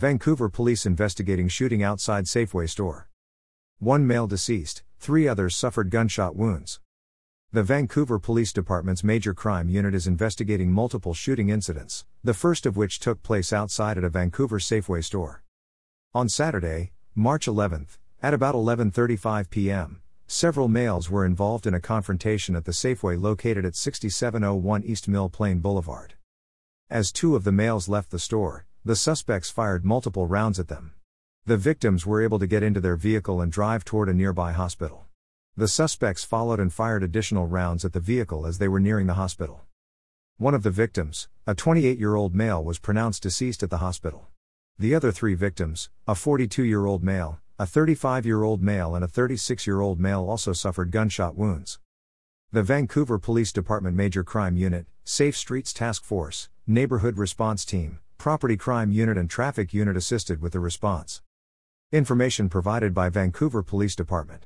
Vancouver police investigating shooting outside Safeway store. One male deceased, three others suffered gunshot wounds. The Vancouver Police Department's Major Crime Unit is investigating multiple shooting incidents, the first of which took place outside at a Vancouver Safeway store. On Saturday, March 11th, at about 11:35 p.m., several males were involved in a confrontation at the Safeway located at 6701 East Mill Plain Boulevard. As two of the males left the store, the suspects fired multiple rounds at them. The victims were able to get into their vehicle and drive toward a nearby hospital. The suspects followed and fired additional rounds at the vehicle as they were nearing the hospital. One of the victims, a 28 year old male, was pronounced deceased at the hospital. The other three victims, a 42 year old male, a 35 year old male, and a 36 year old male, also suffered gunshot wounds. The Vancouver Police Department Major Crime Unit, Safe Streets Task Force, Neighborhood Response Team, Property Crime Unit and Traffic Unit assisted with the response. Information provided by Vancouver Police Department.